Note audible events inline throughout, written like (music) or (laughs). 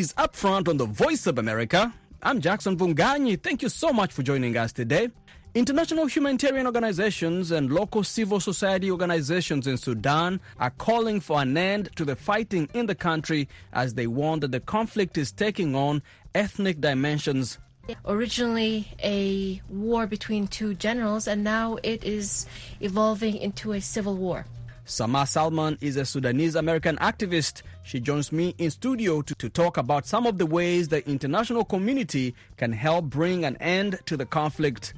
is Upfront on the Voice of America. I'm Jackson Mvunganyi. Thank you so much for joining us today. International humanitarian organizations and local civil society organizations in Sudan are calling for an end to the fighting in the country as they warn that the conflict is taking on ethnic dimensions. Originally a war between two generals, and now it is evolving into a civil war. Sama Salman is a Sudanese American activist. She joins me in studio to, to talk about some of the ways the international community can help bring an end to the conflict.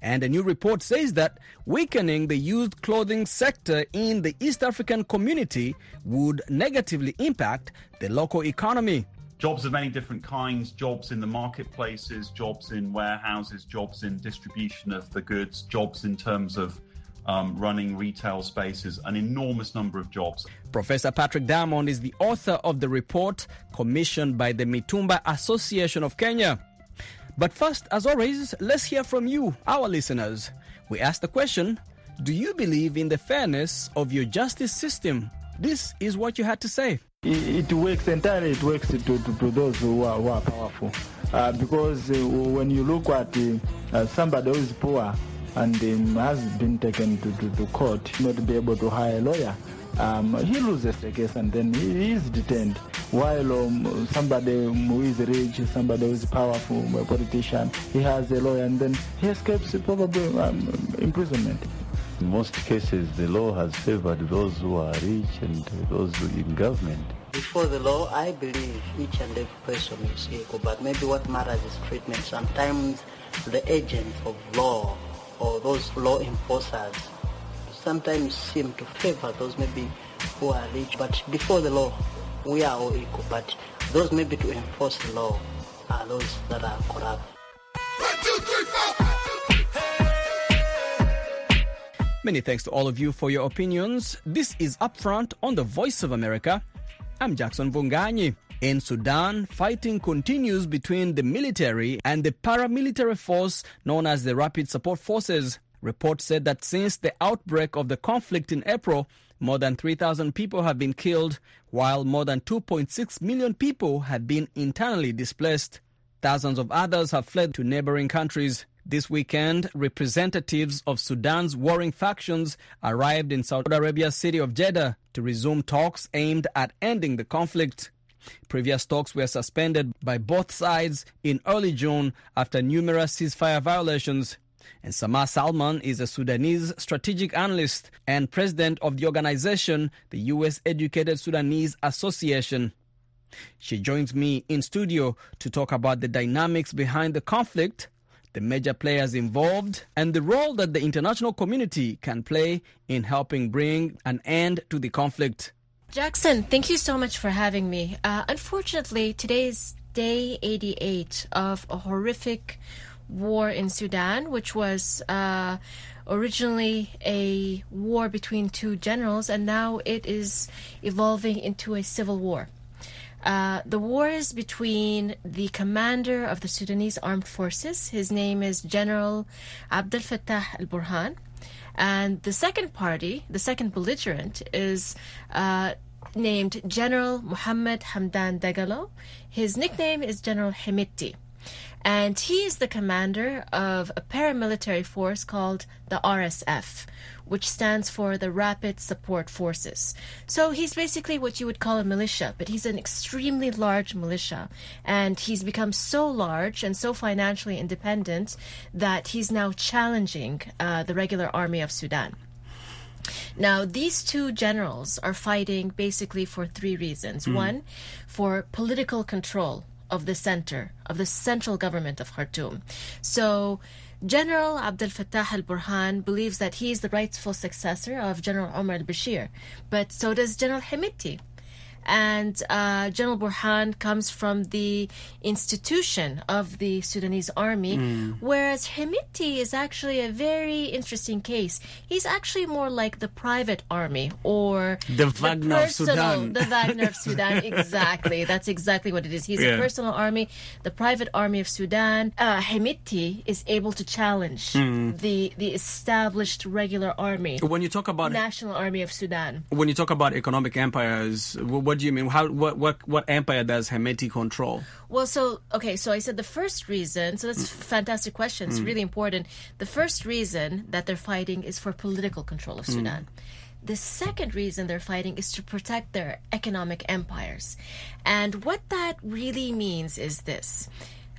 And a new report says that weakening the used clothing sector in the East African community would negatively impact the local economy. Jobs of many different kinds, jobs in the marketplaces, jobs in warehouses, jobs in distribution of the goods, jobs in terms of um, running retail spaces, an enormous number of jobs. Professor Patrick Diamond is the author of the report commissioned by the Mitumba Association of Kenya. But first, as always, let's hear from you, our listeners. We ask the question Do you believe in the fairness of your justice system? This is what you had to say. It, it works entirely, it works to, to, to those who are, who are powerful. Uh, because uh, when you look at uh, somebody who is poor and um, has been taken to, to, to court, not be able to hire a lawyer, um, he loses the case and then he, he is detained. While um, somebody who is rich, somebody who is powerful, a politician, he has a lawyer and then he escapes probably um, imprisonment. In most cases, the law has favored those who are rich and those who in government. Before the law, I believe each and every person is equal, but maybe what matters is treatment. Sometimes the agents of law or those law enforcers sometimes seem to favor those maybe who are rich, but before the law, we are all equal, but those maybe to enforce the law are those that are corrupt. One, two, three, four. Many thanks to all of you for your opinions. This is Upfront on the Voice of America. I'm Jackson Mvunganyi. In Sudan, fighting continues between the military and the paramilitary force known as the Rapid Support Forces. Reports said that since the outbreak of the conflict in April, more than 3,000 people have been killed, while more than 2.6 million people have been internally displaced. Thousands of others have fled to neighboring countries. This weekend, representatives of Sudan's warring factions arrived in Saudi Arabia's city of Jeddah to resume talks aimed at ending the conflict. Previous talks were suspended by both sides in early June after numerous ceasefire violations. And Sama Salman is a Sudanese strategic analyst and president of the organization, the U.S. Educated Sudanese Association. She joins me in studio to talk about the dynamics behind the conflict, the major players involved, and the role that the international community can play in helping bring an end to the conflict. Jackson, thank you so much for having me. Uh, unfortunately, today is day 88 of a horrific war in Sudan, which was uh, originally a war between two generals, and now it is evolving into a civil war. Uh, the war is between the commander of the Sudanese armed forces. His name is General Abdel Fattah al Burhan. And the second party, the second belligerent, is uh, named General Muhammad Hamdan Dagalo. His nickname is General Hemeti. And he is the commander of a paramilitary force called the RSF, which stands for the Rapid Support Forces. So he's basically what you would call a militia, but he's an extremely large militia. And he's become so large and so financially independent that he's now challenging uh, the regular army of Sudan. Now, these two generals are fighting basically for three reasons. One, for political control of the center, of the central government of Khartoum. So, General Abdel Fattah al Burhan believes that he is the rightful successor of General Omar al Bashir, but so does General Hemeti. And uh, General Burhan comes from the institution of the Sudanese army, whereas Hemeti is actually a very interesting case. He's actually more like the private army or The Wagner of personal, Sudan. The Wagner of Sudan, (laughs) exactly. That's exactly what it is. He's Yeah. a personal army, the private army of Sudan. Uh, Hemeti is able to challenge the the established regular army, When you talk about National Army of Sudan. when you talk about economic empires, what what do you mean? How what what what empire does Hemeti control? Well, so okay, so I said the first reason. So that's a fantastic question. It's mm. really important. The first reason that they're fighting is for political control of mm. Sudan. The second reason they're fighting is to protect their economic empires. And what that really means is this.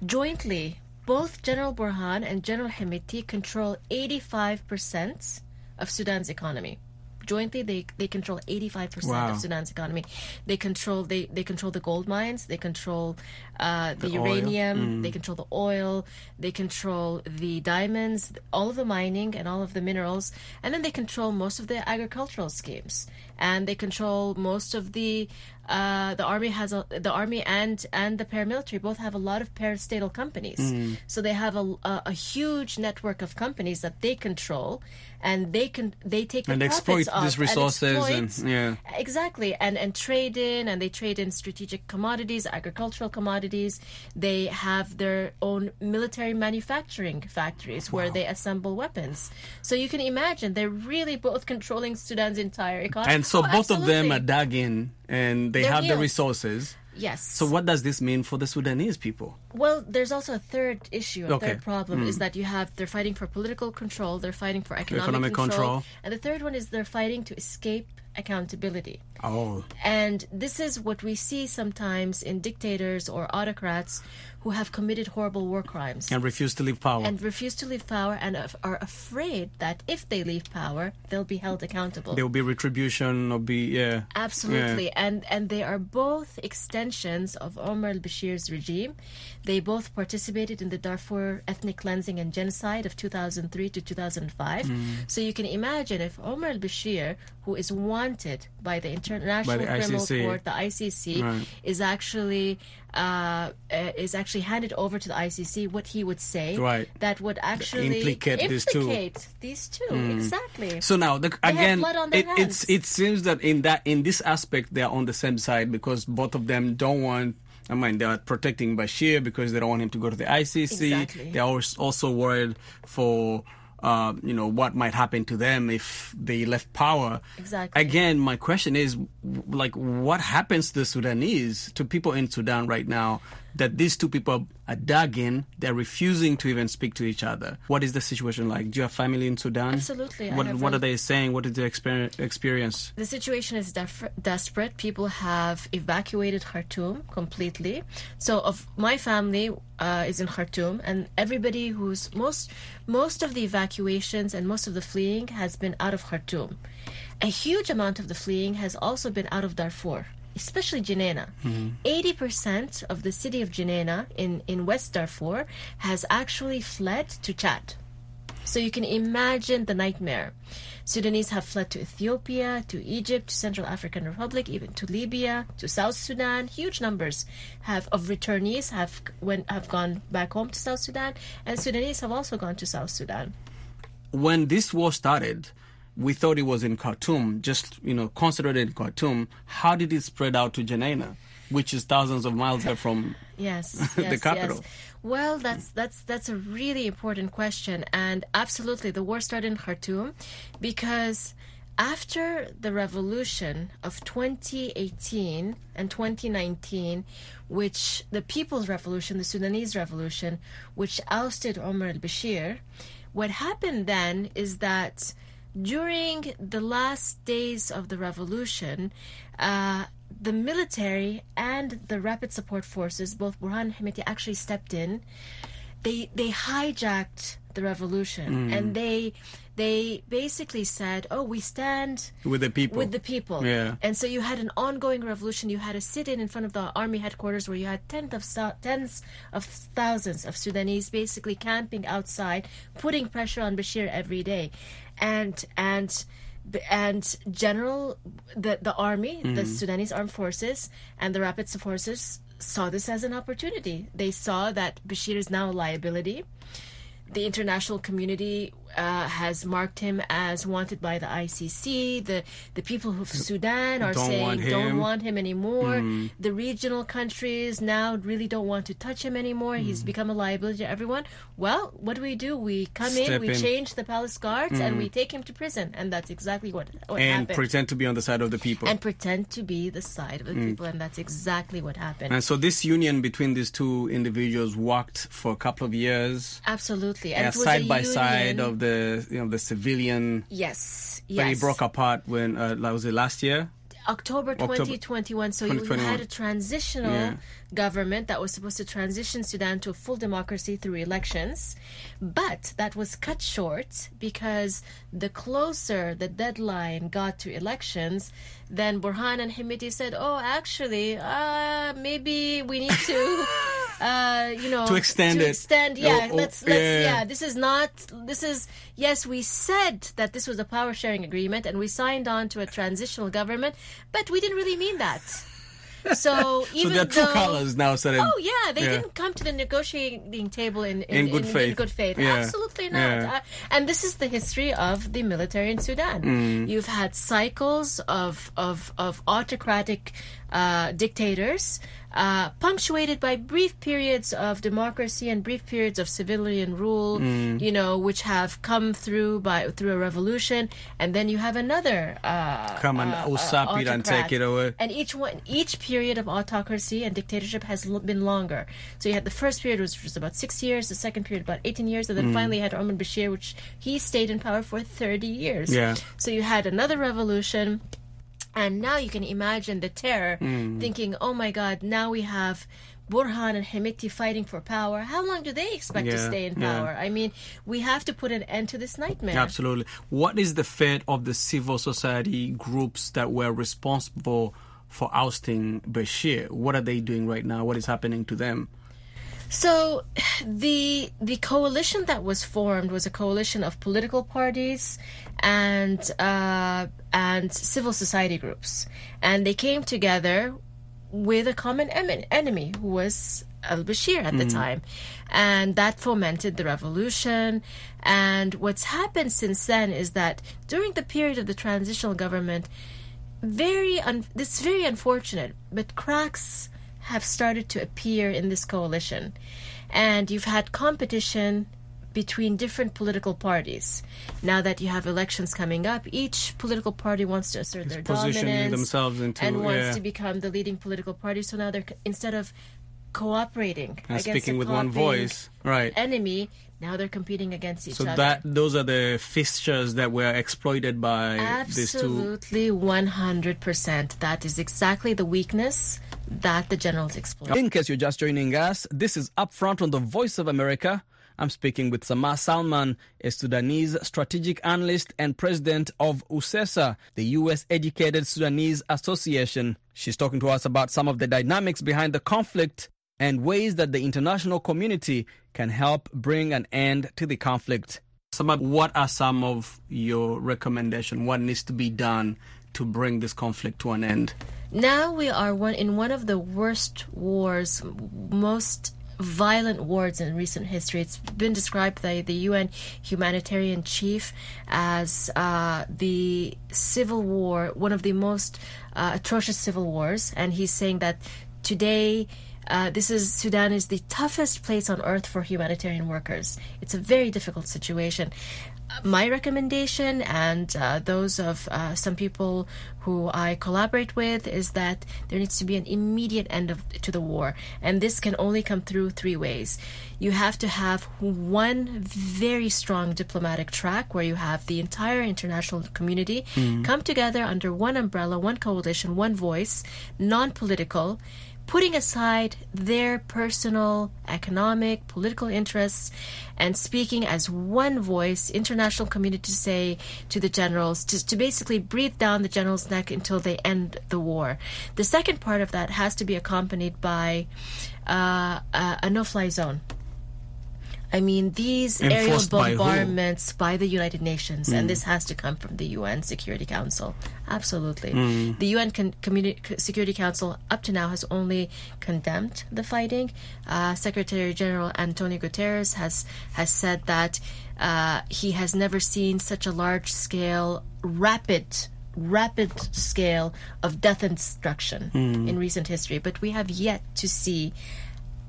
Jointly, both General Burhan and General Hemeti control 85% of Sudan's economy. Jointly, they, they control 85% Wow. of Sudan's economy. They control they, they control the gold mines. They control uh, the, The uranium. They control the oil. They control the diamonds, all of the mining and all of the minerals, and then they control most of the agricultural schemes. And they control most of the uh, the army has a, the army and and the paramilitary both have a lot of parastatal companies. Mm. So they have a, a, a huge network of companies that they control, and they can they take the And exploit of these resources and- exploit- yeah. exactly and and trade in and they trade in strategic commodities agricultural commodities they have their own military manufacturing factories where they assemble weapons. So you can imagine they're really both controlling sudan's entire economy. And so Oh, both of them are dug in and they They're have the resources. yes. So what does this mean for the Sudanese people? Well, there's also a third issue, a Okay. third problem is hmm. that you have they're fighting for political control, they're fighting for economic, Economic control. and the third one is they're fighting to escape accountability. Oh, And this is what we see sometimes in dictators or autocrats who have committed horrible war crimes and refuse to leave power. and refuse to leave power and are afraid that if they leave power, they'll be held accountable. there will be retribution or be yeah. Absolutely, and and they are both extensions of Omar al-Bashir's regime. They both participated in the Darfur ethnic cleansing and genocide of 2003 to 2005. Mm. So you can imagine if Omar al-Bashir, who is wanted by the International By the Criminal. Court, the ICC, Right. is actually uh, uh, is actually handed over to the ICC, what he would say Right. that would actually Implicate these two. these two. Exactly. So now, the, again, blood on their it, it's it seems that in that in this aspect they are on the same side because both of them don't want. I mean, they are protecting Bashir because they don't want him to go to the ICC. Exactly. They are also worried for. Uh, you know what might happen to them if they left power. Exactly. Again, my question is, like, what happens to the Sudanese, to people in Sudan right now, that these two people are dug in? They're refusing to even speak to each other. What is the situation like? Do you have family in Sudan? Absolutely, What What are they saying? What is their exper- experience? The situation is def- desperate. People have evacuated Khartoum completely. So, of my family uh, is in Khartoum, and everybody who's most most of the evacuations and most of the fleeing has been out of Khartoum. A huge amount of the fleeing has also been out of Darfur. Especially Geneina. 80% mm-hmm. of the city of Geneina in, in West Darfur has actually fled to Chad. So you can imagine the nightmare. Sudanese have fled to Ethiopia, to Egypt, to Central African Republic, even to Libya, to South Sudan. Huge numbers have of returnees have went have gone back home to South Sudan, and Sudanese have also gone to South Sudan. When this war started, we thought it was in Khartoum, just you know, concentrated in Khartoum. How did it spread out to Geneina, which is thousands of miles away from? Yes, (laughs) The yes, capital. Yes. Well, that's that's that's a really important question, and absolutely, the war started in Khartoum because after the revolution of 2018 and 2019, which the People's Revolution, the Sudanese Revolution, which ousted Omar al-Bashir, what happened then is that during the last days of the revolution, uh, the military and the rapid support forces, both Burhan and Hemeti, actually stepped in. They they hijacked the revolution and they they basically said, "Oh, we stand With the people. with the people." Yeah. And so you had an ongoing revolution. You had a sit-in in front of the army headquarters where you had tens of tens of thousands of Sudanese basically camping outside, putting pressure on Bashir every day, and and and general the the army, the mm-hmm. Sudanese armed forces, and the rapid forces saw this as an opportunity. They saw that Bashir is now a liability the international community uh, has marked him as wanted by the ICC. The the people of Sudan are Don't saying don't want him anymore. Mm-hmm. The regional countries now really don't want to touch him anymore. He's mm-hmm. become a liability to everyone. Well, what do we do? We come Step in, we in. change the palace guards, and we mm-hmm. take him to prison, and that's exactly what what and happened. pretend to be on the side of the people. and pretend to be the side of the mm. people, and that's exactly what happened. And so this union between these two individuals worked for a couple of years, Absolutely, and side by side of the you know the civilian. yes, But yes. it broke apart when uh, was it last year? October October 2021. So you had a transitional Yeah. government that was supposed to transition Sudan to a full democracy through elections, but that was cut short because the closer the deadline got to elections, then Burhan and Hemeti said, "Oh, actually, uh, maybe we need to." (laughs) Uh, you know, To extend to it. extend, yeah. Oh, oh, let's, let's, yeah. yeah. This is not. This is yes. We said that this was a power sharing agreement, and we signed on to a transitional government, but we didn't really mean that. So (laughs) So even their true though, colors now started. Oh yeah, they Yeah. didn't come to the negotiating table in in, In good in, faith. good faith. Yeah. Absolutely not. Yeah. Uh, and this is the history of the military in Sudan. Mm. You've had cycles of of of autocratic uh, dictators. Uh, punctuated by brief periods of democracy and brief periods of civilian rule, Mm. you know, which have come through by through a revolution, and then you have another uh, Come and uh, and take it away. And each one, each period of autocracy and dictatorship has l- been longer. So you had the first period which was about six years, the second period about eighteen years, and then finally you had Omar Bashir, which he stayed in power for thirty years. Yeah. So you had another revolution, and now you can imagine the terror, hmm. thinking, "Oh my God, now we have." Burhan and Hemeti fighting for power. How long do they expect to stay in yeah. power? I mean, we have to put an end to this nightmare. Absolutely. What is the fate of the civil society groups that were responsible for ousting Bashir? What are they doing right now? What is happening to them? So (sighs) the the coalition that was formed was a coalition of political parties and uh, and civil society groups, and they came together with a common em- enemy who was al Bashir at the time, and that fomented the revolution. And what's happened since then is that during the period of the transitional government, very un- this is very unfortunate, but cracks have started to appear in this coalition, and you've had competition between different political parties. Now that you have elections coming up, each political party wants to assert their positioning dominance themselves into- and wants yeah. to become the leading political party. So now they're instead of cooperating And speaking with one voice, right? enemy, now they're competing against each So other. So that those are the fixtures that were exploited by these two. Absolutely, one hundred percent. That is exactly the weakness that the generals exploit. In case you're just joining us, this is Upfront on the Voice of America. I'm speaking with Samar Salman, a Sudanese strategic analyst and president of USESA, the U.S. Educated Sudanese Association. She's talking to us about some of the dynamics behind the conflict and ways that the international community can help bring an end to the conflict. Samar, what are some of your recommendations? What needs to be done to bring this conflict to an end? Now we are one in one of the worst wars, most violent wars in recent history. It's been described by the UN humanitarian chief as uh, the civil war, one of the most uh, atrocious civil wars, and he's saying that today. Uh, this is Sudan is the toughest place on earth for humanitarian workers. It's a very difficult situation. My recommendation and uh, those of uh, some people who I collaborate with is that there needs to be an immediate end of, to the war, and this can only come through three ways. You have to have one very strong diplomatic track where you have the entire international community come together under one umbrella, one coalition, one voice, non-political putting aside their personal, economic, political interests and speaking as one voice, international community to say to the generals, to, to basically breathe down the generals' neck until they end the war. The second part of that has to be accompanied by uh, a, a no fly zone. I mean, these aerial Enforced by who? bombardments by, the United Nations, and this has to come from the UN Security Council. Absolutely. The UN con- Communi- Security Council, up to now, has only condemned the fighting. Uh, Secretary General Antonio Guterres has, has said that uh, he has never seen such a large scale, rapid rapid scale of death and destruction in recent history, but we have yet to see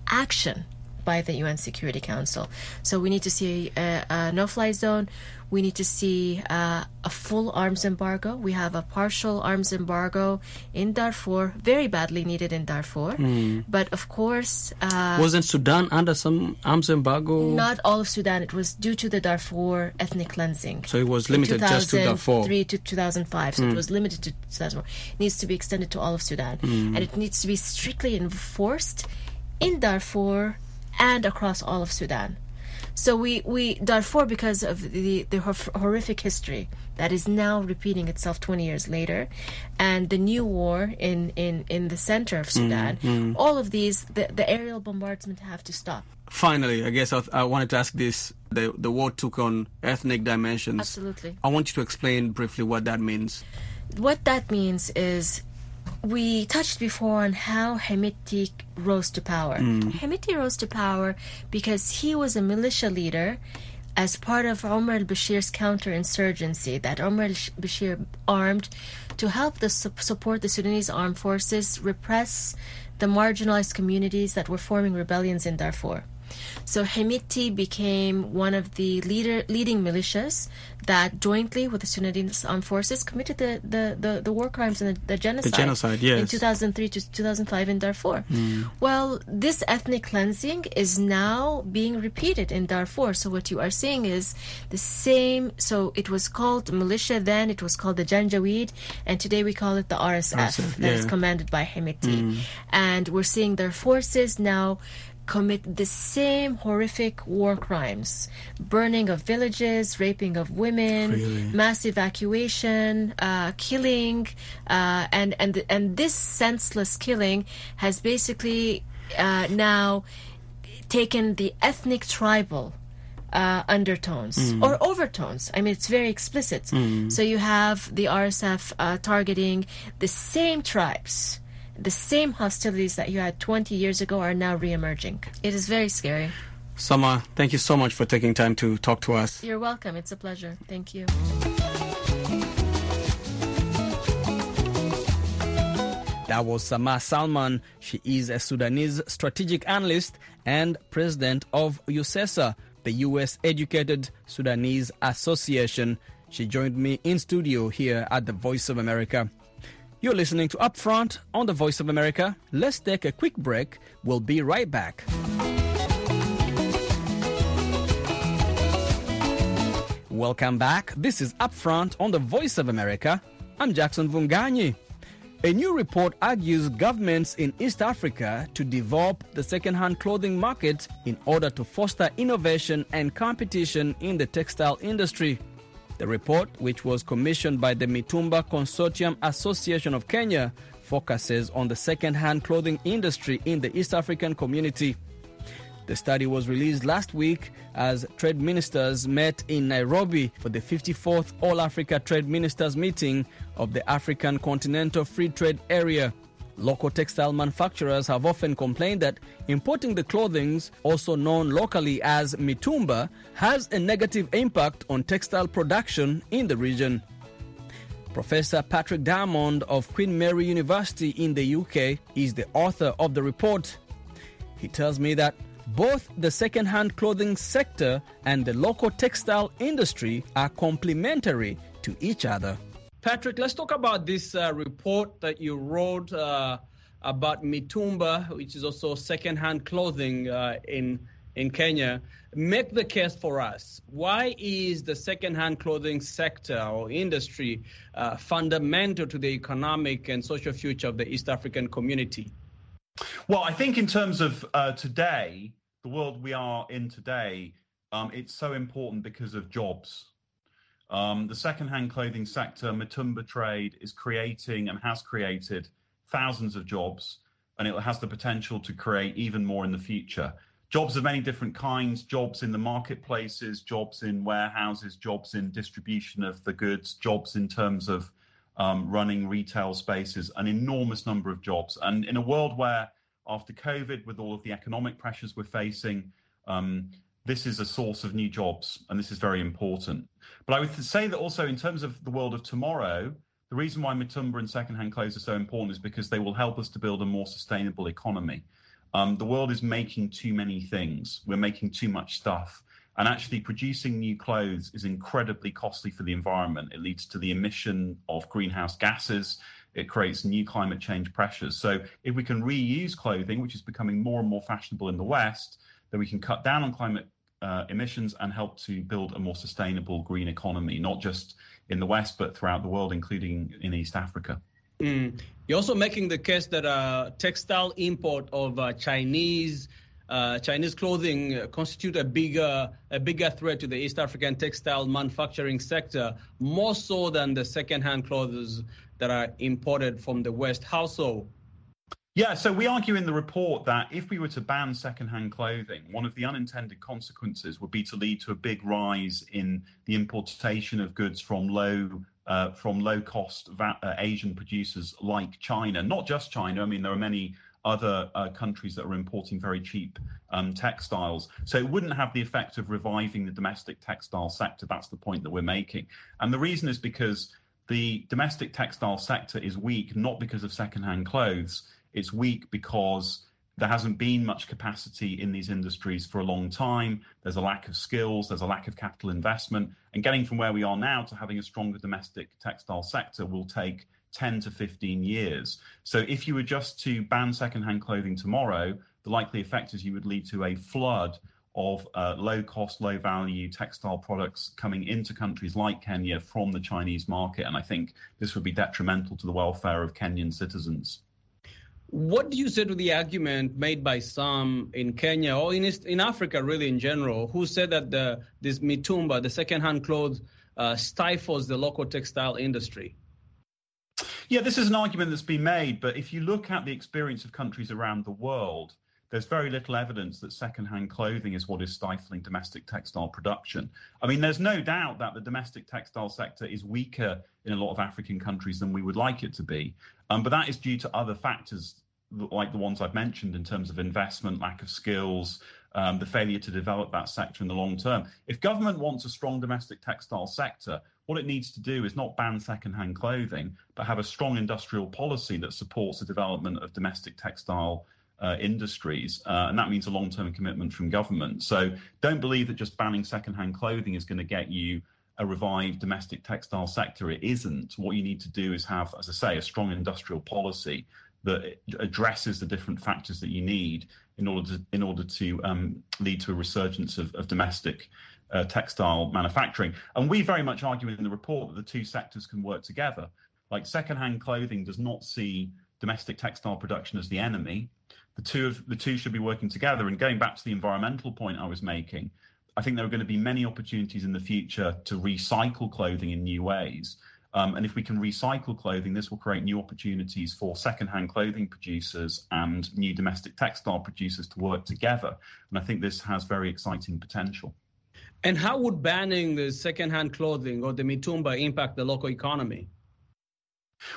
action by the UN Security Council. So we need to see a, a no-fly zone. We need to see uh, a full arms embargo. We have a partial arms embargo in Darfur, very badly needed in Darfur. But of course, uh, Wasn't Sudan under some arms embargo? not all of Sudan. It was due to the Darfur ethnic cleansing. So it was limited just to Darfur. 2003 to 2005. So it was limited to 2004. It needs to be extended to all of Sudan. And it needs to be strictly enforced in Darfur and across all of Sudan. So we, we Darfur because of the the horrific history that is now repeating itself 20 years later, and the new war in in in the center of mm, Sudan. Mm. All of these the, the aerial bombardment have to stop. Finally, I guess I, I wanted to ask this: the the war took on ethnic dimensions. Absolutely. I want you to explain briefly what that means. what that means is we touched before on how Hemeti rose to power. Mm. Hemeti rose to power because he was a militia leader as part of Omar al-Bashir's counterinsurgency that Omar al-Bashir armed to help the su- support the Sudanese armed forces repress the marginalized communities that were forming rebellions in Darfur. So Hemeti became one of the leader leading militias that jointly with the Sudanese armed forces committed the, the, the, the war crimes and the, the genocide. genocide, In 2003 to 2005 in Darfur. Hmm. Well, this ethnic cleansing is now being repeated in Darfur. So what you are seeing is the same. So it was called militia then, it was called the Janjaweed, and today we call it the RSF, RSF, that is yeah. commanded by Hemeti. Hmm. And we're seeing their forces now commit the same horrific war crimes burning of villages raping of women Really? mass evacuation uh, killing uh, and and and this senseless killing has basically uh, now taken the ethnic tribal uh, undertones or overtones. I mean, it's very explicit. So you have the RSF uh, targeting the same tribes. The same hostilities that you had 20 years ago are now reemerging. It is very scary. Sama, thank you so much for taking time to talk to us. You're welcome. It's a pleasure. Thank you. That was Sama Salman. She is a Sudanese strategic analyst and president of USESA, the U.S. Educated Sudanese Association. She joined me in studio here at the Voice of America. You're listening to Upfront on the Voice of America. Let's take a quick break. We'll be right back. Welcome back. This is Upfront on the Voice of America. I'm Jackson Mvunganyi. A new report argues governments in East Africa to develop the second-hand clothing market in order to foster innovation and competition in the textile industry. The report, which was commissioned by the Mitumba Consortium Association of Kenya, focuses on the second-hand clothing industry in the East African community. The study was released last week as trade ministers met in Nairobi for the 54th All Africa Trade Ministers meeting of the African Continental Free Trade Area. Local textile manufacturers have often complained that importing the clothing, also known locally as mitumba, has a negative impact on textile production in the region. Professor Patrick Diamond of Queen Mary University in the UK is the author of the report. He tells me that both the second-hand clothing sector and the local textile industry are complementary to each other. Patrick, let's talk about this uh, report that you wrote uh, about Mitumba, which is also second-hand clothing uh, in in Kenya. Make the case for us. Why is the second-hand clothing sector or industry uh, fundamental to the economic and social future of the East African community? Well, I think in terms of uh, today, the world we are in today, um, it's so important because of jobs. Um, the second-hand clothing sector, Mitumba trade, is creating and has created thousands of jobs, and it has the potential to create even more in the future. jobs of many different kinds, jobs in the marketplaces, jobs in warehouses, jobs in distribution of the goods, jobs in terms of um, running retail spaces, an enormous number of jobs. And in a world where, after COVID, with all of the economic pressures we're facing, um, this is a source of new jobs, and this is very important. But I would say that also, in terms of the world of tomorrow, the reason why Mitumba and secondhand clothes are so important is because they will help us to build a more sustainable economy. Um, the world is making too many things. We're making too much stuff. And actually, producing new clothes is incredibly costly for the environment. It leads to the emission of greenhouse gases. It creates new climate change pressures. So, if we can reuse clothing, which is becoming more and more fashionable in the West, then we can cut down on climate uh, emissions and help to build a more sustainable green economy, not just in the West, but throughout the world, including in East Africa. Mm. You're also making the case that uh, textile import of uh, Chinese uh, Chinese clothing constitute a bigger a bigger threat to the East African textile manufacturing sector, more so than the second-hand clothes that are imported from the West. How so? Yeah, so we argue in the report that if we were to ban secondhand clothing, one of the unintended consequences would be to lead to a big rise in the importation of goods from low uh, from low cost va- uh, Asian producers like China, not just China. I mean, there are many other uh, countries that are importing very cheap um, textiles. So it wouldn't have the effect of reviving the domestic textile sector. That's the point that we're making. And the reason is because the domestic textile sector is weak, not because of secondhand clothes. It's weak because there hasn't been much capacity in these industries for a long time. There's a lack of skills, there's a lack of capital investment. And getting from where we are now to having a stronger domestic textile sector will take 10 to 15 years. So if you were just to ban secondhand clothing tomorrow, the likely effect is you would lead to a flood of uh, low cost, low value textile products coming into countries like Kenya from the Chinese market. And I think this would be detrimental to the welfare of Kenyan citizens. What do you say to the argument made by some in Kenya or in East, in Africa, really in general, who said that the, this mitumba, the second-hand clothes, uh, stifles the local textile industry? Yeah, this is an argument that's been made, but if you look at the experience of countries around the world, there's very little evidence that secondhand clothing is what is stifling domestic textile production. I mean, there's no doubt that the domestic textile sector is weaker in a lot of African countries than we would like it to be. Um, but that is due to other factors like the ones I've mentioned in terms of investment, lack of skills, um, the failure to develop that sector in the long term. If government wants a strong domestic textile sector, what it needs to do is not ban secondhand clothing, but have a strong industrial policy that supports the development of domestic textile uh, industries. Uh, and that means a long term commitment from government. So don't believe that just banning secondhand clothing is going to get you a revived domestic textile sector. It isn't. What you need to do is have, as I say, a strong industrial policy that addresses the different factors that you need in order to in order to um, lead to a resurgence of, of domestic uh, textile manufacturing. And we very much argue in the report that the two sectors can work together. Like secondhand clothing does not see domestic textile production as the enemy. The two of the two should be working together. And going back to the environmental point I was making, I think there are going to be many opportunities in the future to recycle clothing in new ways. Um, and if we can recycle clothing, this will create new opportunities for secondhand clothing producers and new domestic textile producers to work together. And I think this has very exciting potential. And how would banning the secondhand clothing or the mitumba impact the local economy?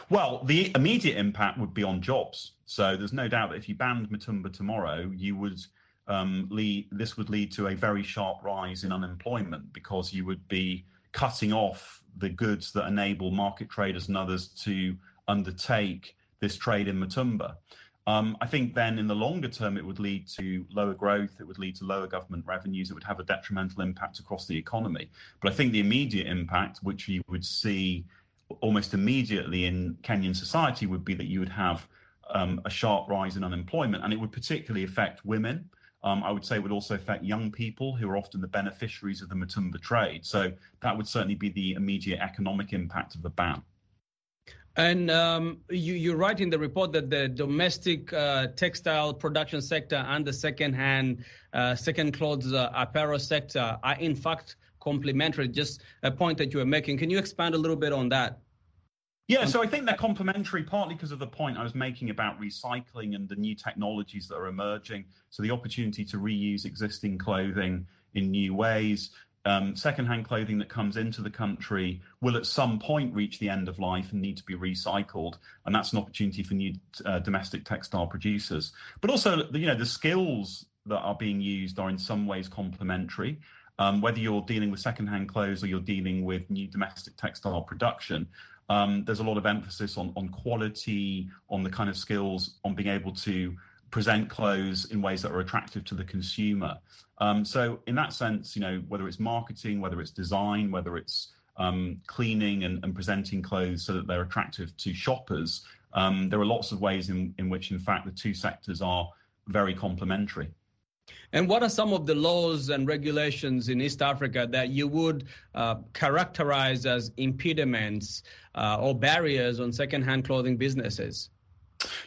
Well, the immediate impact would be on jobs. So there's no doubt that if you banned Mitumba tomorrow, you would um, lead, this would lead to a very sharp rise in unemployment because you would be cutting off the goods that enable market traders and others to undertake this trade in Mitumba. Um, I think then in the longer term, it would lead to lower growth, it would lead to lower government revenues, it would have a detrimental impact across the economy. But I think the immediate impact, which you would see almost immediately in Kenyan society, would be that you would have um, a sharp rise in unemployment, and it would particularly affect women. Um, I would say it would also affect young people who are often the beneficiaries of the Mitumba trade. So that would certainly be the immediate economic impact of the ban. And um, you, you, write in the report that the domestic uh, textile production sector and the second-hand, uh, second clothes uh, apparel sector are in fact complementary. Just a point that you were making. Can you expand a little bit on that? Yeah, so I think they're complementary, partly because of the point I was making about recycling and the new technologies that are emerging. So the opportunity to reuse existing clothing in new ways. Um, secondhand clothing that comes into the country will at some point reach the end of life and need to be recycled, and that's an opportunity for new uh, domestic textile producers. But also, you know, the skills that are being used are in some ways complementary. Um, whether you're dealing with secondhand clothes or you're dealing with new domestic textile production, um, there's a lot of emphasis on, on quality, on the kind of skills, on being able to present clothes in ways that are attractive to the consumer. Um, so, in that sense, you know, whether it's marketing, whether it's design, whether it's um, cleaning and, and, presenting clothes so that they're attractive to shoppers, um, there are lots of ways in, in which, in fact, the two sectors are very complementary. And what are some of the laws and regulations in East Africa that you would uh, characterize as impediments uh, or barriers on second-hand clothing businesses?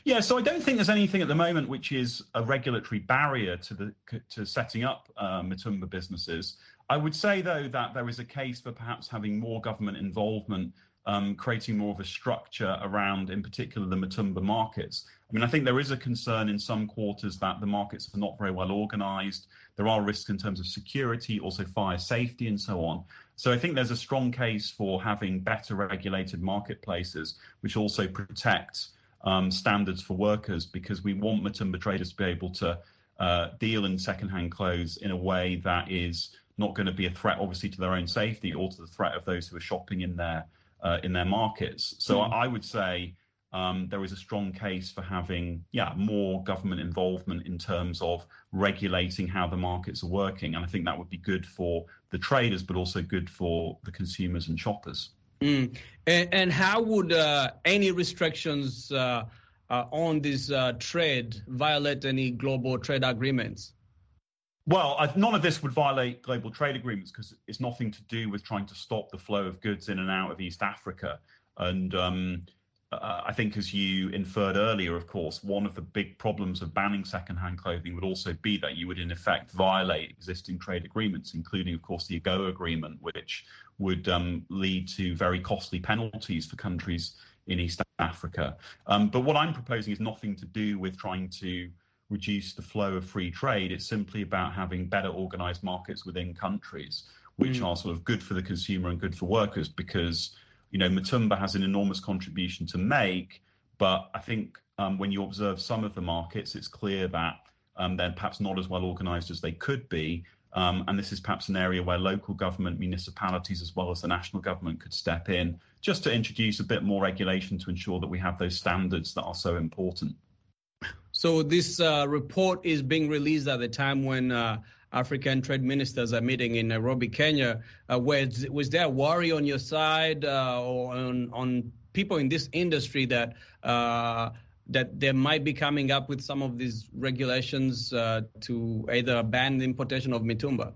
Yeah, so I don't think there's anything at the moment which is a regulatory barrier to the to setting up uh, Mitumba businesses. I would say though that there is a case for perhaps having more government involvement um, creating more of a structure around, in particular, the Mitumba markets. I mean, I think there is a concern in some quarters that the markets are not very well organized. There are risks in terms of security, also fire safety, and so on. So I think there's a strong case for having better regulated marketplaces, which also protect um, standards for workers, because we want Mitumba traders to be able to uh, deal in secondhand clothes in a way that is not going to be a threat, obviously, to their own safety or to the threat of those who are shopping in there uh, in their markets. So mm. I, would say um, there is a strong case for having, yeah, more government involvement in terms of regulating how the markets are working, and I think that would be good for the traders, but also good for the consumers and shoppers. Mm. And, and, how would uh, any restrictions uh, uh on this uh, trade violate any global trade agreements? Well, I, none of this would violate global trade agreements because it's nothing to do with trying to stop the flow of goods in and out of East Africa. And um, uh, I think, as you inferred earlier, of course, one of the big problems of banning secondhand clothing would also be that you would, in effect, violate existing trade agreements, including, of course, the AGOA agreement, which would um, lead to very costly penalties for countries in East Africa. Um, but what I'm proposing is nothing to do with trying to reduce the flow of free trade. It's simply about having better organized markets within countries, which mm. are sort of good for the consumer and good for workers because, you know, Mitumba has an enormous contribution to make. But I think um, when you observe some of the markets, it's clear that um, they're perhaps not as well organized as they could be. Um, and this is perhaps an area where local government, municipalities, as well as the national government could step in just to introduce a bit more regulation to ensure that we have those standards that are so important. So this uh, report is being released at the time when uh, African trade ministers are meeting in Nairobi, Kenya. Uh, was, was there worry on your side uh, or on, on, people in this industry that uh, that they might be coming up with some of these regulations uh, to either ban the importation of mitumba?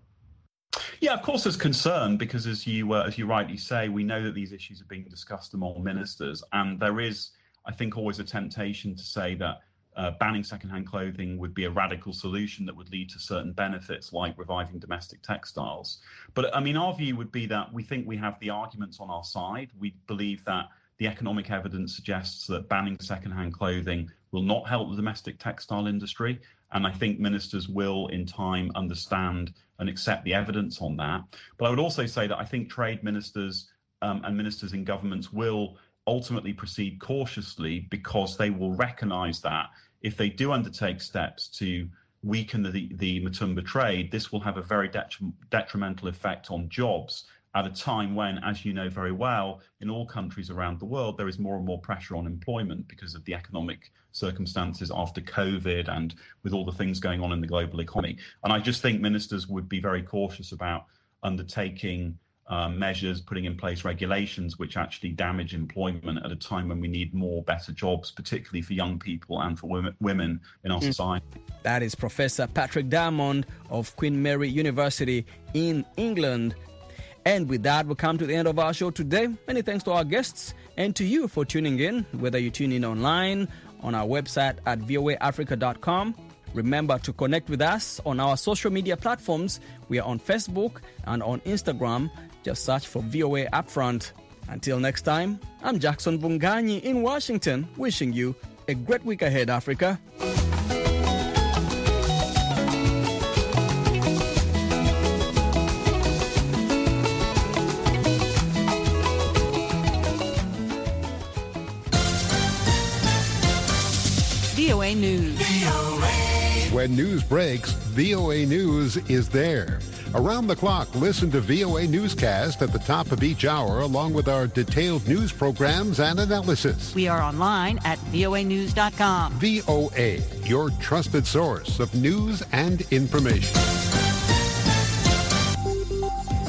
Yeah, of course, there's concern because, as you uh, as you rightly say, we know that these issues are being discussed among ministers, and there is, I think, always a temptation to say that uh, banning secondhand clothing would be a radical solution that would lead to certain benefits like reviving domestic textiles. But I mean, our view would be that we think we have the arguments on our side. We believe that the economic evidence suggests that banning secondhand clothing will not help the domestic textile industry. And I think ministers will, in time, understand and accept the evidence on that. But I would also say that I think trade ministers um, and ministers in governments will ultimately proceed cautiously because they will recognize that if they do undertake steps to weaken the, the Mitumba trade, this will have a very detri- detrimental effect on jobs at a time when, as you know very well, in all countries around the world, there is more and more pressure on employment because of the economic circumstances after COVID and with all the things going on in the global economy. And I just think ministers would be very cautious about undertaking um, measures, putting in place regulations which actually damage employment at a time when we need more, better jobs, particularly for young people and for women, women in our mm. society. That is Professor Patrick Diamond of Queen Mary University in England. And with that, we come to the end of our show today. Many thanks to our guests and to you for tuning in, whether you tune in online, on our website at voaafrica.com. Remember to connect with us on our social media platforms. We are on Facebook and on Instagram just search for VOA Upfront. Until next time, I'm Jackson Mvunganyi in Washington, wishing you a great week ahead, Africa. VOA News. When news breaks, VOA News is there. Around the clock, listen to VOA Newscast at the top of each hour, along with our detailed news programs and analysis. We are online at voanews.com. VOA, your trusted source of news and information.